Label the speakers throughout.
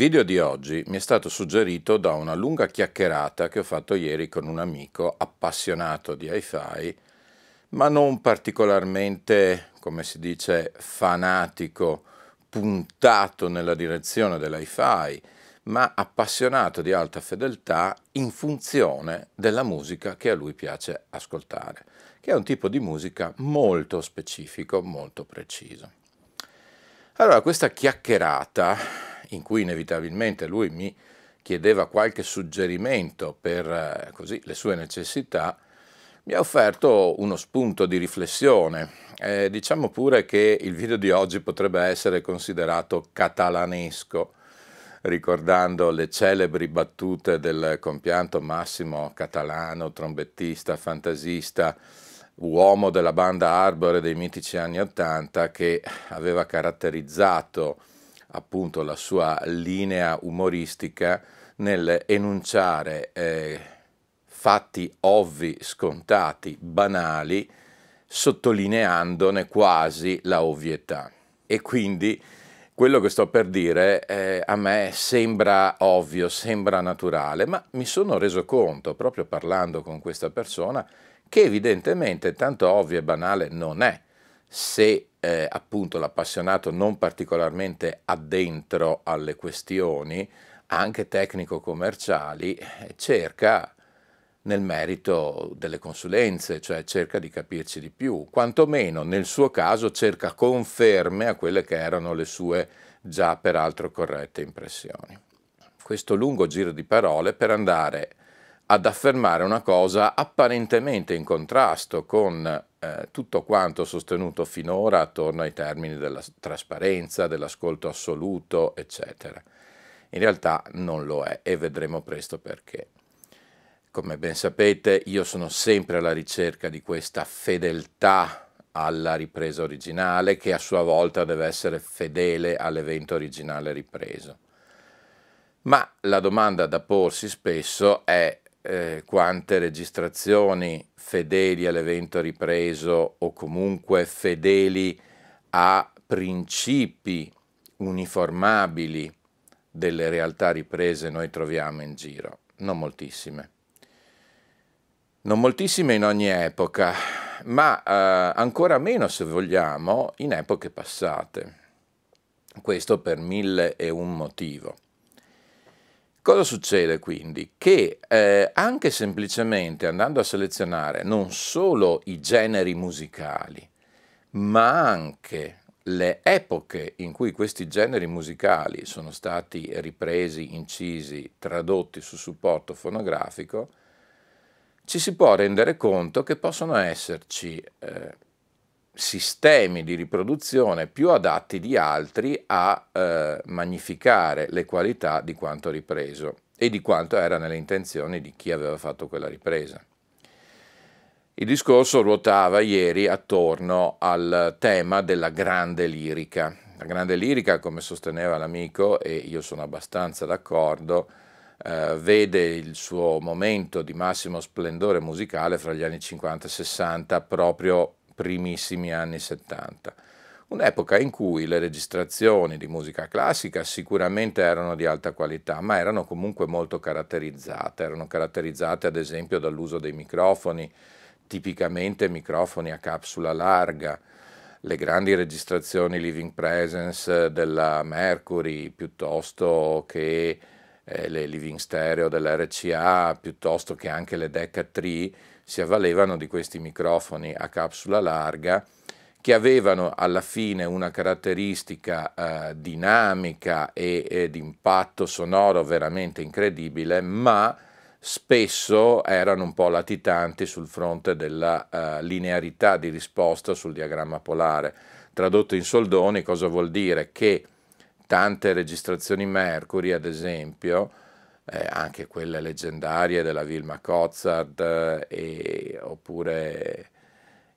Speaker 1: Video di oggi mi è stato suggerito da una lunga chiacchierata che ho fatto ieri con un amico appassionato di hi-fi, ma non particolarmente, come si dice, fanatico, puntato nella direzione dell'hi-fi, ma appassionato di alta fedeltà in funzione della musica che a lui piace ascoltare, che è un tipo di musica molto specifico, molto preciso. Allora, questa chiacchierata in cui inevitabilmente lui mi chiedeva qualche suggerimento per eh, così, le sue necessità, mi ha offerto uno spunto di riflessione. Eh, diciamo pure che il video di oggi potrebbe essere considerato catalanesco, ricordando le celebri battute del compianto Massimo Catalano, trombettista, fantasista, uomo della banda Arbore dei mitici anni Ottanta, che aveva caratterizzato appunto la sua linea umoristica nel enunciare eh, fatti ovvi, scontati, banali, sottolineandone quasi la ovvietà. E quindi quello che sto per dire eh, a me sembra ovvio, sembra naturale, ma mi sono reso conto, proprio parlando con questa persona, che evidentemente tanto ovvio e banale non è se eh, appunto l'appassionato non particolarmente addentro alle questioni, anche tecnico-commerciali, eh, cerca nel merito delle consulenze, cioè cerca di capirci di più, quantomeno nel suo caso cerca conferme a quelle che erano le sue già peraltro corrette impressioni. Questo lungo giro di parole per andare ad affermare una cosa apparentemente in contrasto con eh, tutto quanto sostenuto finora attorno ai termini della trasparenza, dell'ascolto assoluto, eccetera. In realtà non lo è e vedremo presto perché. Come ben sapete, io sono sempre alla ricerca di questa fedeltà alla ripresa originale, che a sua volta deve essere fedele all'evento originale ripreso. Ma la domanda da porsi spesso è eh, quante registrazioni fedeli all'evento ripreso o comunque fedeli a principi uniformabili delle realtà riprese noi troviamo in giro? Non moltissime. Non moltissime in ogni epoca, ma eh, ancora meno, se vogliamo, in epoche passate. Questo per mille e un motivo. Cosa succede quindi? Che eh, anche semplicemente andando a selezionare non solo i generi musicali, ma anche le epoche in cui questi generi musicali sono stati ripresi, incisi, tradotti su supporto fonografico, ci si può rendere conto che possono esserci eh, sistemi di riproduzione più adatti di altri a eh, magnificare le qualità di quanto ripreso e di quanto era nelle intenzioni di chi aveva fatto quella ripresa. Il discorso ruotava ieri attorno al tema della grande lirica. La grande lirica, come sosteneva l'amico, e io sono abbastanza d'accordo, eh, vede il suo momento di massimo splendore musicale fra gli anni 50 e 60 proprio primissimi anni 70. Un'epoca in cui le registrazioni di musica classica sicuramente erano di alta qualità, ma erano comunque molto caratterizzate, erano caratterizzate ad esempio dall'uso dei microfoni, tipicamente microfoni a capsula larga, le grandi registrazioni Living Presence della Mercury piuttosto che eh, le Living Stereo dell'RCA, piuttosto che anche le Decca 3 si avvalevano di questi microfoni a capsula larga che avevano alla fine una caratteristica eh, dinamica e, di impatto sonoro veramente incredibile, ma spesso erano un po' latitanti sul fronte della uh, linearità di risposta sul diagramma polare. Tradotto in soldoni cosa vuol dire? Che tante registrazioni Mercury, ad esempio, eh, anche quelle leggendarie della Vilma Cozzard eh, oppure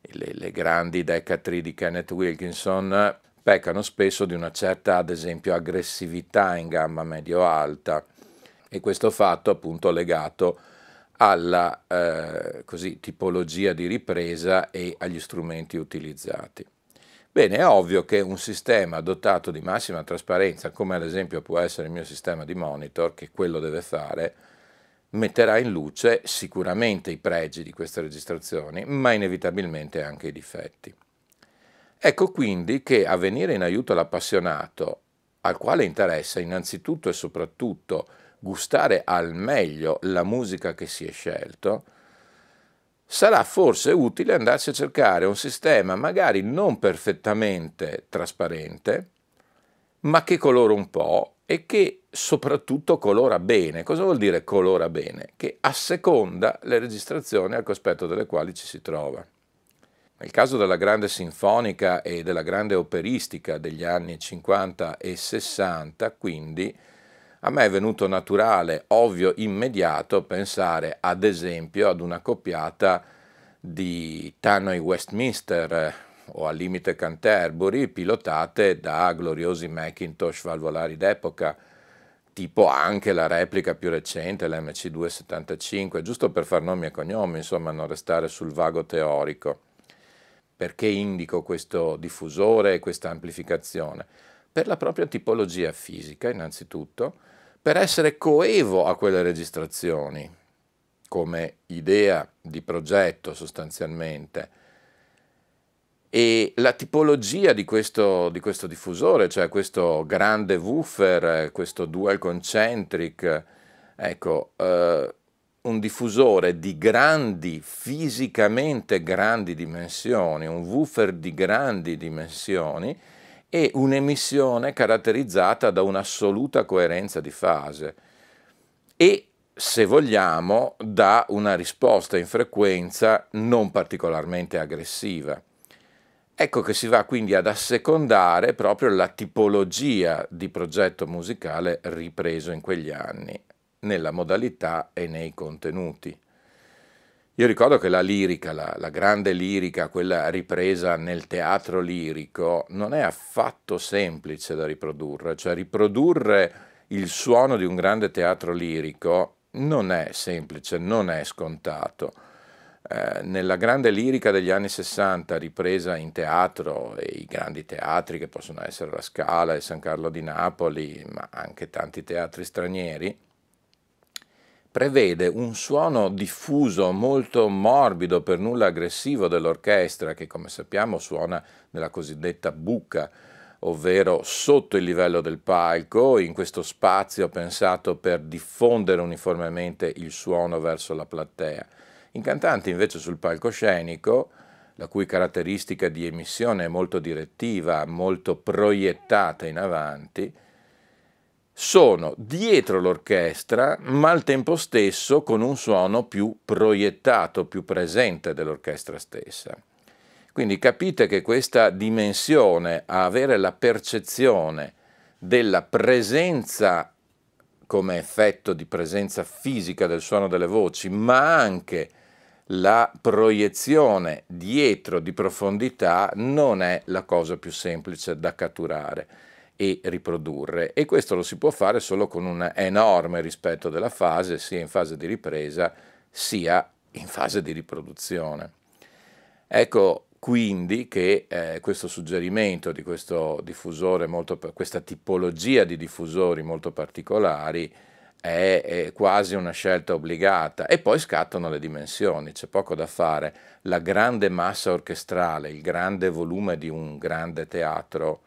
Speaker 1: le, le grandi Decatri di Kenneth Wilkinson, peccano spesso di una certa, ad esempio, aggressività in gamma medio-alta e questo fatto appunto legato alla eh, così, tipologia di ripresa e agli strumenti utilizzati. Bene, è ovvio che un sistema dotato di massima trasparenza, come ad esempio può essere il mio sistema di monitor, che quello deve fare, metterà in luce sicuramente i pregi di queste registrazioni, ma inevitabilmente anche i difetti. Ecco quindi che a venire in aiuto all'appassionato, al quale interessa innanzitutto e soprattutto gustare al meglio la musica che si è scelto, sarà forse utile andarsi a cercare un sistema magari non perfettamente trasparente, ma che colora un po' e che soprattutto colora bene. Cosa vuol dire colora bene? Che asseconda le registrazioni al cospetto delle quali ci si trova. Nel caso della grande sinfonica e della grande operistica degli anni 50 e 60, quindi, a me è venuto naturale, ovvio, immediato pensare ad esempio ad una coppiata di Tannoy Westminster eh, o al limite Canterbury pilotate da gloriosi Macintosh valvolari d'epoca, tipo anche la replica più recente, l'MC275, giusto per far nomi e cognomi, insomma non restare sul vago teorico. Perché indico questo diffusore e questa amplificazione? Per la propria tipologia fisica, innanzitutto, per essere coevo a quelle registrazioni, come idea di progetto sostanzialmente. E la tipologia di questo, di questo diffusore, cioè questo grande woofer, questo dual concentric, ecco, eh, un diffusore di grandi, fisicamente grandi dimensioni, un woofer di grandi dimensioni, e un'emissione caratterizzata da un'assoluta coerenza di fase e, se vogliamo, da una risposta in frequenza non particolarmente aggressiva. Ecco che si va quindi ad assecondare proprio la tipologia di progetto musicale ripreso in quegli anni, nella modalità e nei contenuti. Io ricordo che la lirica, la, la, grande lirica, quella ripresa nel teatro lirico, non è affatto semplice da riprodurre, cioè riprodurre il suono di un grande teatro lirico non è semplice, non è scontato. Eh, nella grande lirica degli anni 60 ripresa in teatro, e i grandi teatri che possono essere la Scala e San Carlo di Napoli, ma anche tanti teatri stranieri, prevede un suono diffuso, molto morbido, per nulla aggressivo dell'orchestra, che come sappiamo suona nella cosiddetta buca, ovvero sotto il livello del palco, in questo spazio pensato per diffondere uniformemente il suono verso la platea. I cantanti invece sul palcoscenico, la cui caratteristica di emissione è molto direttiva, molto proiettata in avanti, sono dietro l'orchestra, ma al tempo stesso con un suono più proiettato, più presente dell'orchestra stessa. Quindi capite che questa dimensione a avere la percezione della presenza come effetto di presenza fisica del suono delle voci, ma anche la proiezione dietro di profondità non è la cosa più semplice da catturare e riprodurre e questo lo si può fare solo con un enorme rispetto della fase sia in fase di ripresa sia in fase di riproduzione. Ecco quindi che eh, questo suggerimento di questo diffusore, molto, questa tipologia di diffusori molto particolari è, è, quasi una scelta obbligata e poi scattano le dimensioni, c'è poco da fare. La grande massa orchestrale, il grande volume di un grande teatro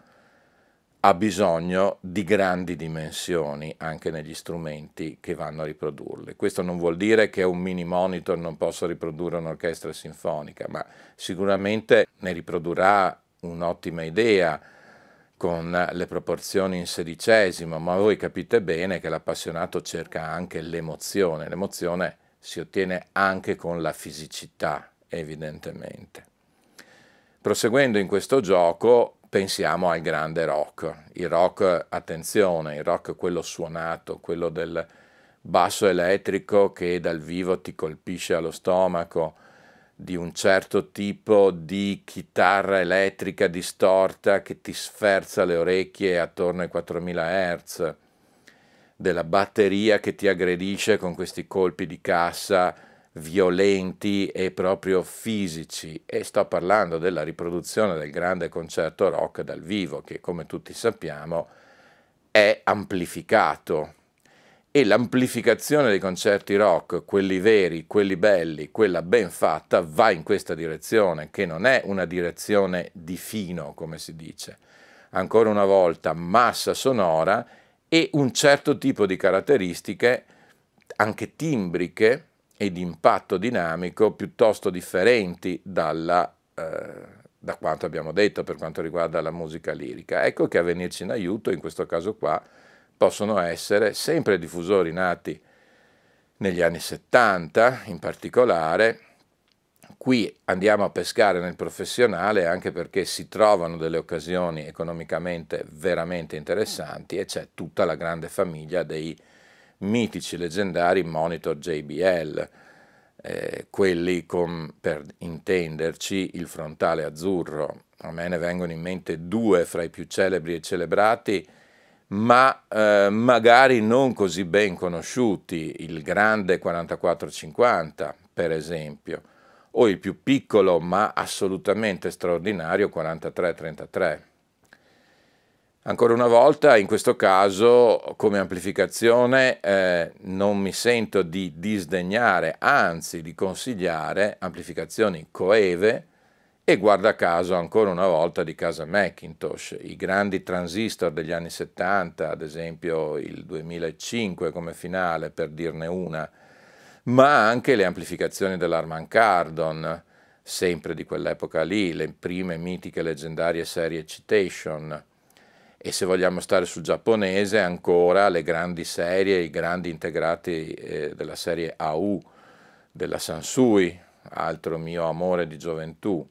Speaker 1: ha bisogno di grandi dimensioni anche negli strumenti che vanno a riprodurle. Questo non vuol dire che un mini monitor non possa riprodurre un'orchestra sinfonica, ma sicuramente ne riprodurrà un'ottima idea con le proporzioni in sedicesimo, ma voi capite bene che l'appassionato cerca anche l'emozione, l'emozione si ottiene anche con la fisicità, evidentemente. Proseguendo in questo gioco, pensiamo al grande rock. Il rock, attenzione, il rock quello suonato, quello del basso elettrico che dal vivo ti colpisce allo stomaco, di un certo tipo di chitarra elettrica distorta che ti sferza le orecchie attorno ai 4000 Hz, della batteria che ti aggredisce con questi colpi di cassa violenti e proprio fisici e sto parlando della riproduzione del grande concerto rock dal vivo che come tutti sappiamo è amplificato e l'amplificazione dei concerti rock, quelli veri, quelli belli, quella ben fatta, va in questa direzione, che non è una direzione di fino, come si dice. Ancora una volta, massa sonora e un certo tipo di caratteristiche, anche timbriche e di impatto dinamico, piuttosto differenti dalla, eh, da quanto abbiamo detto per quanto riguarda la musica lirica. Ecco che a venirci in aiuto, in questo caso qua, possono essere sempre diffusori nati negli anni 70 in particolare. Qui andiamo a pescare nel professionale anche perché si trovano delle occasioni economicamente veramente interessanti e c'è tutta la grande famiglia dei mitici leggendari monitor JBL, eh, quelli con, per intenderci, il frontale azzurro. A me ne vengono in mente due fra i più celebri e celebrati, ma eh, magari non così ben conosciuti, il grande 4450 per esempio, o il più piccolo ma assolutamente straordinario 4333. Ancora una volta, in questo caso, come amplificazione, eh, non mi sento di disdegnare, anzi di consigliare amplificazioni coeve, e guarda caso ancora una volta di casa Macintosh, i grandi transistor degli anni 70, ad esempio il 2005 come finale per dirne una, ma anche le amplificazioni dell'Arman Cardon, sempre di quell'epoca lì, le prime mitiche leggendarie serie Citation, e se vogliamo stare sul giapponese ancora le grandi serie, i grandi integrati eh, della serie AU, della Sansui, altro mio amore di gioventù.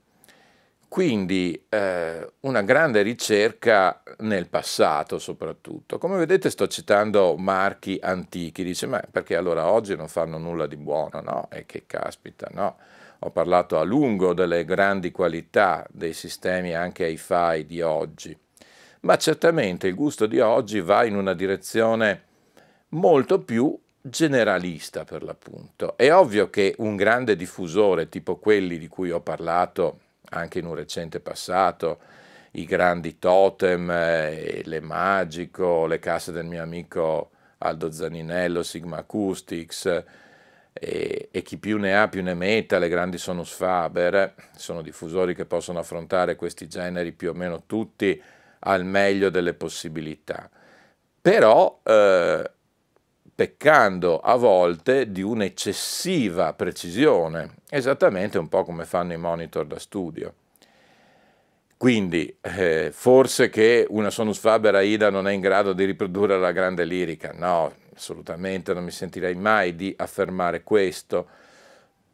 Speaker 1: Quindi eh, una grande ricerca nel passato soprattutto. Come vedete sto citando marchi antichi, dice ma perché allora oggi non fanno nulla di buono? No, e che caspita, no? Ho parlato a lungo delle grandi qualità dei sistemi anche hi-fi di oggi, ma certamente il gusto di oggi va in una direzione molto più generalista per l'appunto. È ovvio che un grande diffusore tipo quelli di cui ho parlato anche in un recente passato, i grandi totem, eh, le Magico, le casse del mio amico Aldo Zaninello, Sigma Acoustics, e, e, chi più ne ha più ne metta, le grandi Sonus Faber, sono diffusori che possono affrontare questi generi più o meno tutti al meglio delle possibilità. Però eh, peccando a volte di un'eccessiva precisione, esattamente un po' come fanno i monitor da studio. Quindi eh, forse che una Sonus Faber Aida non è in grado di riprodurre la grande lirica, no, assolutamente non mi sentirei mai di affermare questo,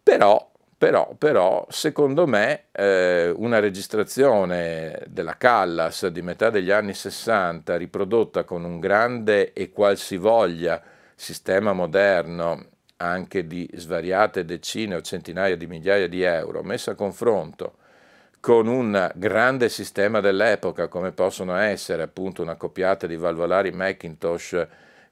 Speaker 1: però, però, però secondo me eh, una registrazione della Callas di metà degli anni 60 riprodotta con un grande e qualsivoglia sistema moderno anche di svariate decine o centinaia di migliaia di euro, messa a confronto con un grande sistema dell'epoca come possono essere appunto una coppiata di valvolari Macintosh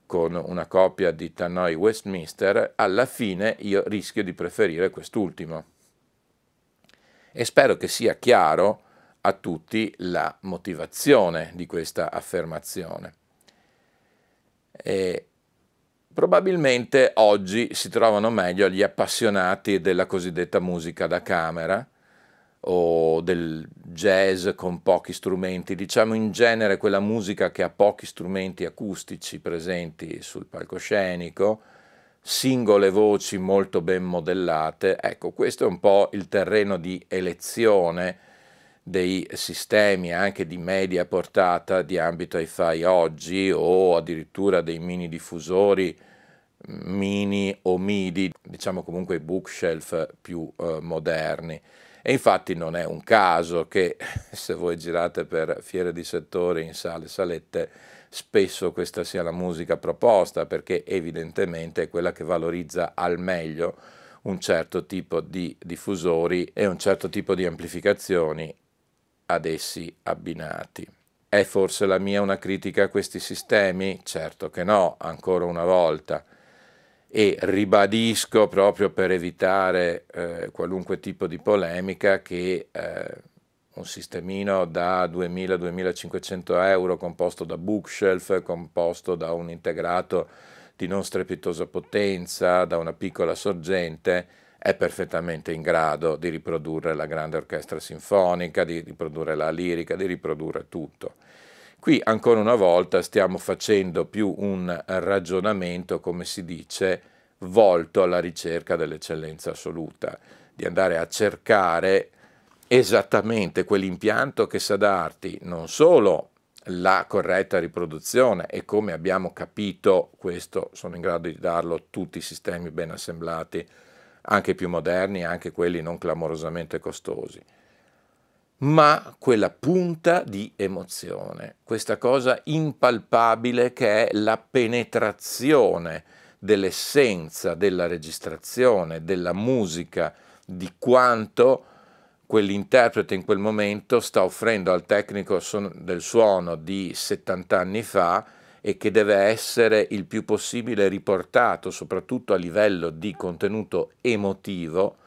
Speaker 1: con una coppia di Tannoy Westminster, alla fine io rischio di preferire quest'ultimo. E spero che sia chiaro a tutti la motivazione di questa affermazione. E Probabilmente oggi si trovano meglio gli appassionati della cosiddetta musica da camera o del jazz con pochi strumenti, diciamo in genere quella musica che ha pochi strumenti acustici presenti sul palcoscenico, singole voci molto ben modellate. Ecco, questo è un po' il terreno di elezione dei sistemi anche di media portata di ambito hi-fi oggi o addirittura dei mini diffusori mini o midi, diciamo comunque i bookshelf più eh, moderni. E infatti non è un caso che se voi girate per fiere di settore in sale salette, spesso questa sia la musica proposta perché evidentemente è quella che valorizza al meglio un certo tipo di diffusori e un certo tipo di amplificazioni ad essi abbinati. È forse la mia una critica a questi sistemi? Certo che no, ancora una volta. E ribadisco proprio per evitare eh, qualunque tipo di polemica che eh, un sistemino da 2.000-2.500 euro composto da bookshelf, composto da un integrato di non strepitosa potenza, da una piccola sorgente, è perfettamente in grado di riprodurre la grande orchestra sinfonica, di riprodurre la lirica, di riprodurre tutto. Qui ancora una volta stiamo facendo più un ragionamento, come si dice, volto alla ricerca dell'eccellenza assoluta, di andare a cercare esattamente quell'impianto che sa darti non solo la corretta riproduzione e come abbiamo capito questo sono in grado di darlo tutti i sistemi ben assemblati anche più moderni, anche quelli non clamorosamente costosi, ma quella punta di emozione, questa cosa impalpabile che è la penetrazione dell'essenza della registrazione, della musica, di quanto quell'interprete in quel momento sta offrendo al tecnico del suono di 70 anni fa e che deve essere il più possibile riportato, soprattutto a livello di contenuto emotivo,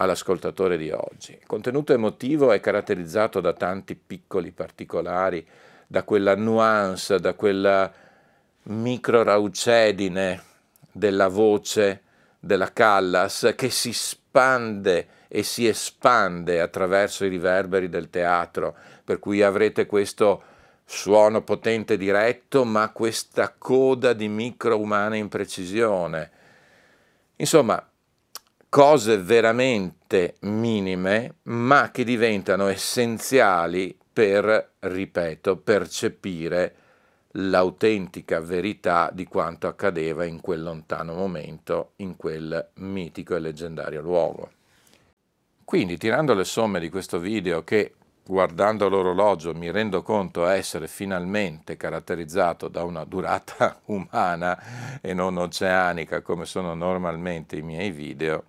Speaker 1: all'ascoltatore di oggi. Il contenuto emotivo è caratterizzato da tanti piccoli particolari, da quella nuance, da quella microraucedine della voce della Callas che si spande e si espande attraverso i riverberi del teatro, per cui avrete questo suono potente diretto, ma questa coda di micro umane in precisione. Insomma, cose veramente minime, ma che diventano essenziali per, ripeto, percepire l'autentica verità di quanto accadeva in quel lontano momento, in quel mitico e leggendario luogo. Quindi, tirando le somme di questo video che guardando l'orologio mi rendo conto essere finalmente caratterizzato da una durata umana e non oceanica come sono normalmente i miei video,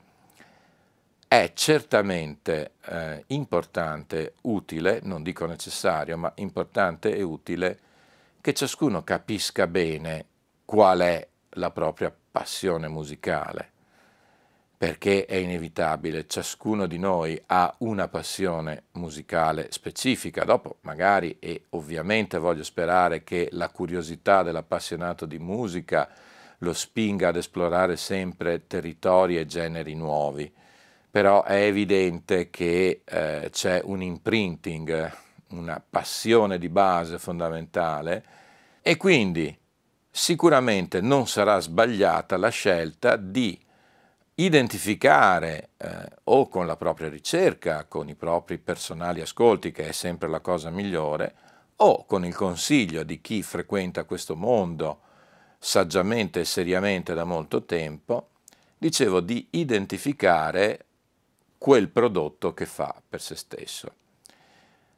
Speaker 1: è certamente eh, importante, utile, non dico necessario, ma importante e utile che ciascuno capisca bene qual è la propria passione musicale. Perché è inevitabile, ciascuno di noi ha una passione musicale specifica, dopo magari e ovviamente voglio sperare che la curiosità dell'appassionato di musica lo spinga ad esplorare sempre territori e generi nuovi, però è evidente che eh, c'è un imprinting, una passione di base fondamentale e quindi sicuramente non sarà sbagliata la scelta di identificare eh, o con la propria ricerca, con i propri personali ascolti, che è sempre la cosa migliore, o con il consiglio di chi frequenta questo mondo saggiamente e seriamente da molto tempo, dicevo di identificare quel prodotto che fa per se stesso.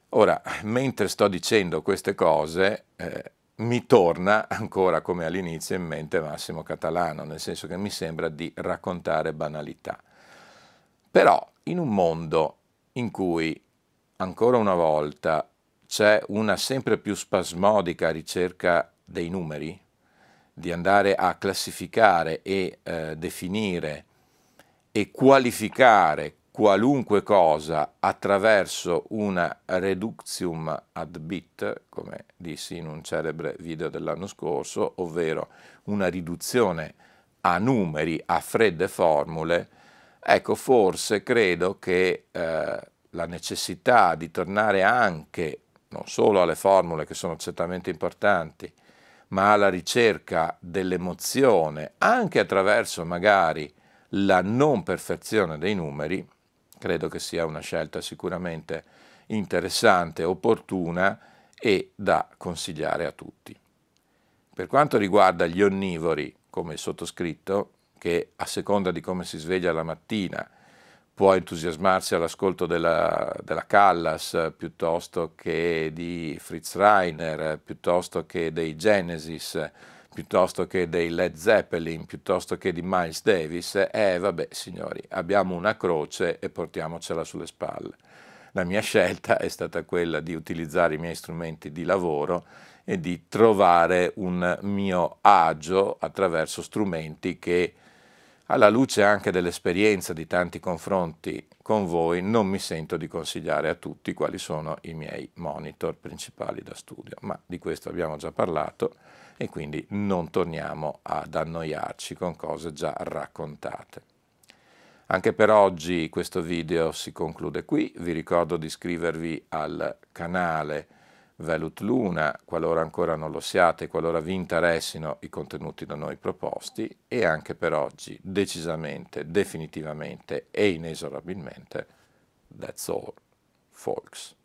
Speaker 1: Ora, mentre sto dicendo queste cose, eh, mi torna ancora come all'inizio in mente Massimo Catalano, nel senso che mi sembra di raccontare banalità. Però in un mondo in cui ancora una volta c'è una sempre più spasmodica ricerca dei numeri, di andare a classificare e eh, definire e qualificare qualunque cosa attraverso una reductium ad bit, come dissi in un celebre video dell'anno scorso, ovvero una riduzione a numeri, a fredde formule, ecco forse credo che eh, la necessità di tornare anche, non solo alle formule che sono certamente importanti, ma alla ricerca dell'emozione, anche attraverso magari la non perfezione dei numeri, credo che sia una scelta sicuramente interessante, opportuna e da consigliare a tutti. Per quanto riguarda gli onnivori, come il sottoscritto, che a seconda di come si sveglia la mattina può entusiasmarsi all'ascolto della, della, Callas piuttosto che di Fritz Reiner, piuttosto che dei Genesis, piuttosto che dei Led Zeppelin, piuttosto che di Miles Davis, eh vabbè signori, abbiamo una croce e portiamocela sulle spalle. La mia scelta è stata quella di utilizzare i miei strumenti di lavoro e di trovare un mio agio attraverso strumenti che alla luce anche dell'esperienza di tanti confronti con voi, non mi sento di consigliare a tutti quali sono i miei monitor principali da studio, ma di questo abbiamo già parlato e quindi non torniamo ad annoiarci con cose già raccontate. Anche per oggi questo video si conclude qui, vi ricordo di iscrivervi al canale Velut Luna, qualora ancora non lo siate, qualora vi interessino i contenuti da noi proposti e anche per oggi decisamente, definitivamente e inesorabilmente, that's all, folks.